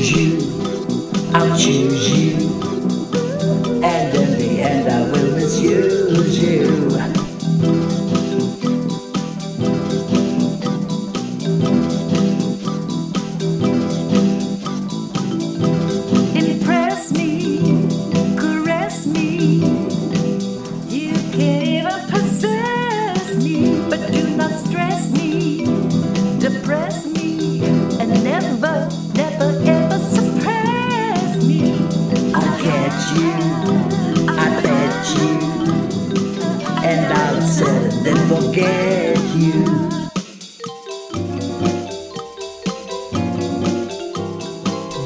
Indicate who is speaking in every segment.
Speaker 1: choose you,
Speaker 2: I'll choose you. And in the end, I will
Speaker 1: misuse you. You, I bet you, and I'll and then forget you.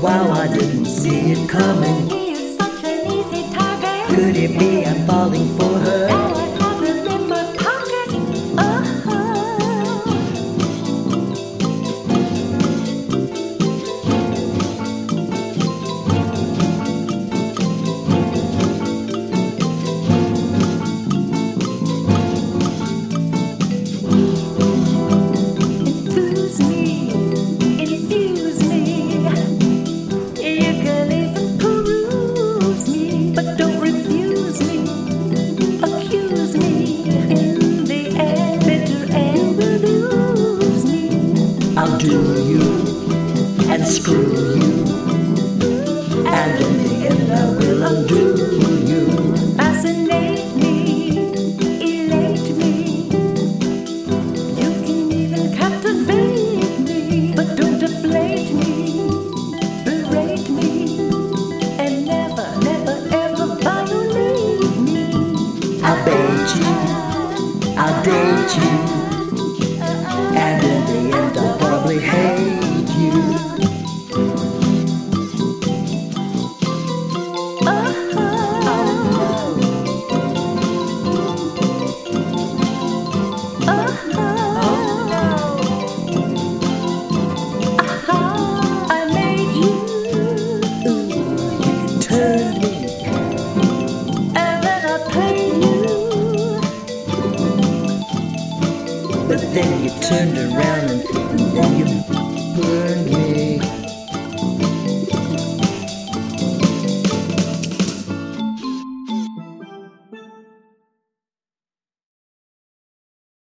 Speaker 1: Wow, I didn't see it coming.
Speaker 2: He is such an easy target.
Speaker 1: Could it be I'm falling for her? I'll do you and screw you, and in the end I will undo you.
Speaker 2: Fascinate me, elate me. You can even captivate me, but don't deflate me, berate me, and never, never, ever violate me.
Speaker 1: I'll bait you, I'll date you, turned around